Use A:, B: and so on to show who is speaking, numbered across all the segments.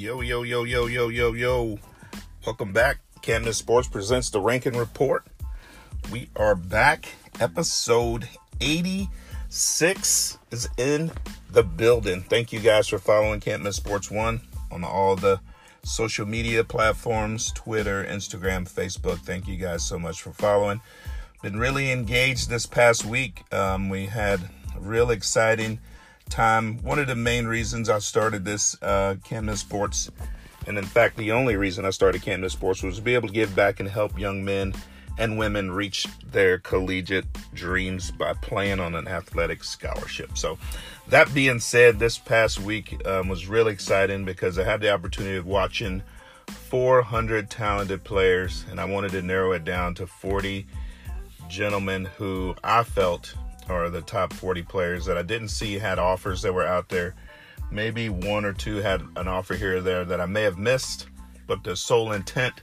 A: Yo, yo, yo, yo, yo, yo, yo. Welcome back. Camden Sports presents the Ranking Report. We are back. Episode 86 is in the building. Thank you guys for following Camden Sports One on all the social media platforms Twitter, Instagram, Facebook. Thank you guys so much for following. Been really engaged this past week. Um, we had real exciting time. One of the main reasons I started this uh, Camden Sports, and in fact, the only reason I started Camden Sports was to be able to give back and help young men and women reach their collegiate dreams by playing on an athletic scholarship. So, that being said, this past week um, was really exciting because I had the opportunity of watching 400 talented players, and I wanted to narrow it down to 40 gentlemen who I felt are the top 40 players that I didn't see had offers that were out there. Maybe one or two had an offer here or there that I may have missed, but the sole intent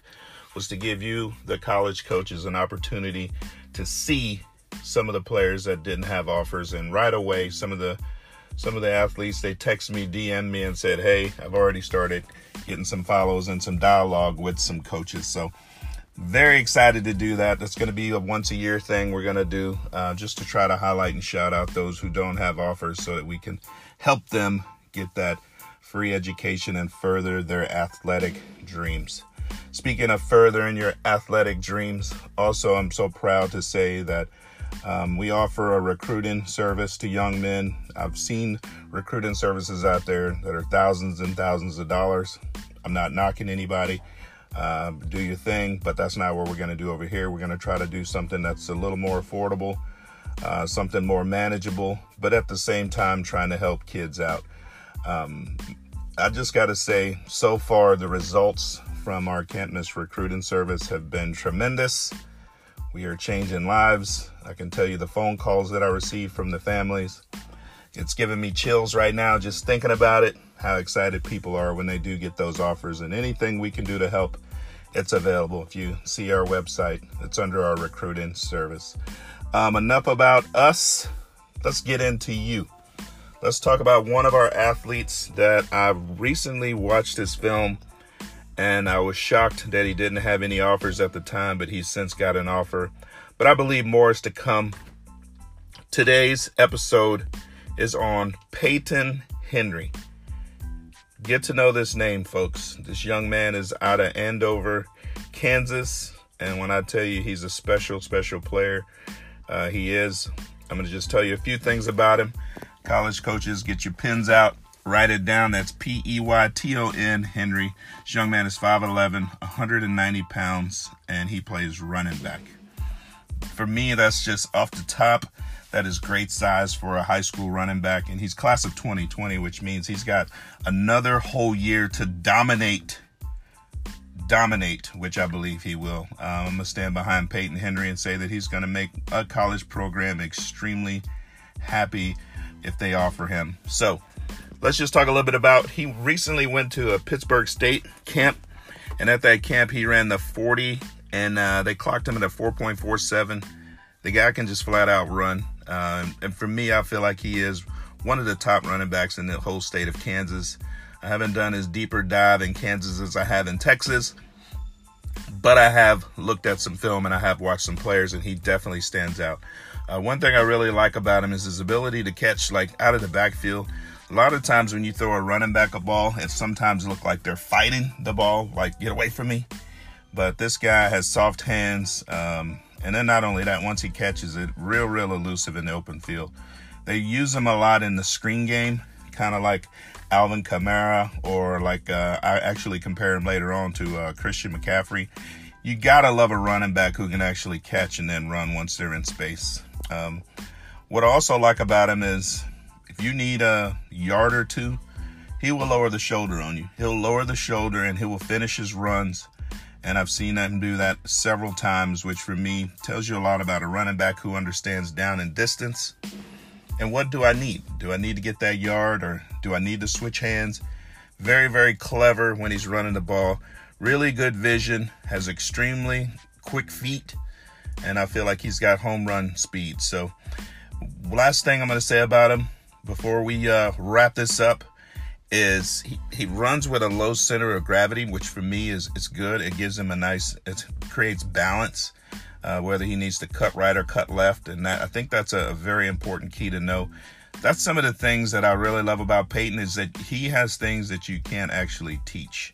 A: was to give you, the college coaches, an opportunity to see some of the players that didn't have offers. And right away, some of the some of the athletes they text me, DM me, and said, "Hey, I've already started getting some follows and some dialogue with some coaches." So very excited to do that. That's going to be a once a year thing we're going to do uh, just to try to highlight and shout out those who don't have offers so that we can help them get that free education and further their athletic dreams. Speaking of furthering your athletic dreams, also, I'm so proud to say that um, we offer a recruiting service to young men. I've seen recruiting services out there that are thousands and thousands of dollars. I'm not knocking anybody uh, do your thing, but that's not what we're going to do over here. We're going to try to do something that's a little more affordable, uh, something more manageable, but at the same time, trying to help kids out. Um, I just got to say, so far, the results from our Can't Miss recruiting service have been tremendous. We are changing lives. I can tell you the phone calls that I receive from the families. It's giving me chills right now just thinking about it, how excited people are when they do get those offers, and anything we can do to help it's available if you see our website. It's under our recruiting service. Um, enough about us. Let's get into you. Let's talk about one of our athletes that I recently watched his film and I was shocked that he didn't have any offers at the time, but he's since got an offer. But I believe more is to come. Today's episode is on Peyton Henry. Get to know this name, folks. This young man is out of Andover, Kansas. And when I tell you he's a special, special player, uh, he is. I'm going to just tell you a few things about him. College coaches, get your pens out, write it down. That's P E Y T O N, Henry. This young man is 5'11, 190 pounds, and he plays running back. For me, that's just off the top that is great size for a high school running back. And he's class of 2020, which means he's got another whole year to dominate. Dominate, which I believe he will. Um, I'm going to stand behind Peyton Henry and say that he's going to make a college program extremely happy if they offer him. So let's just talk a little bit about. He recently went to a Pittsburg State camp, and at that camp, he ran the 40, and uh, they clocked him at a 4.47. The guy can just flat out run. Uh, and for me, I feel like he is one of the top running backs in the whole state of Kansas. I haven't done as deeper dive in Kansas as I have in Texas, but I have looked at some film and I have watched some players, and he definitely stands out. Uh, one thing I really like about him is his ability to catch like out of the backfield. A lot of times when you throw a running back a ball, it sometimes look like they're fighting the ball, like get away from me. But this guy has soft hands. Um, and then not only that, once he catches it, real, real elusive in the open field. They use him a lot in the screen game, kind of like Alvin Kamara, or like uh, I actually compare him later on to uh, Christian McCaffrey. You gotta love a running back who can actually catch and then run once they're in space. Um, what I also like about him is if you need a yard or two, he will lower the shoulder on you. He'll lower the shoulder and he will finish his runs and I've seen him do that several times, which for me tells you a lot about a running back who understands down and distance. And what do I need? Do I need to get that yard or do I need to switch hands? Very, very clever when he's running the ball. Really good vision, has extremely quick feet, and I feel like he's got home run speed. So, last thing I'm going to say about him before we uh, wrap this up is he, he runs with a low center of gravity, which for me is is good. It gives him a nice, it creates balance, uh, whether he needs to cut right or cut left, and that I think that's a, a very important key to know. That's some of the things that I really love about Peyton is that he has things that you can't actually teach.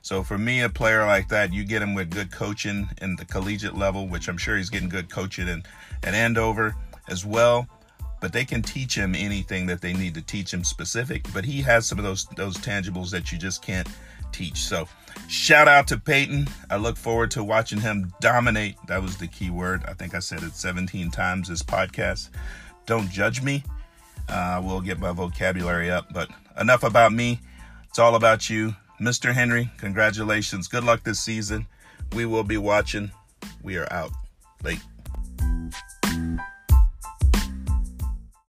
A: So for me, a player like that, you get him with good coaching in the collegiate level, which I'm sure he's getting good coaching in at Andover as well but they can teach him anything that they need to teach him specific. But he has some of those those tangibles that you just can't teach. So shout out to Peyton. I look forward to watching him dominate. That was the key word. I think I said it 17 times this podcast. Don't judge me. Uh, we'll get my vocabulary up. But enough about me. It's all about you. Mr. Henry, congratulations. Good luck this season. We will be watching. We are out. Late.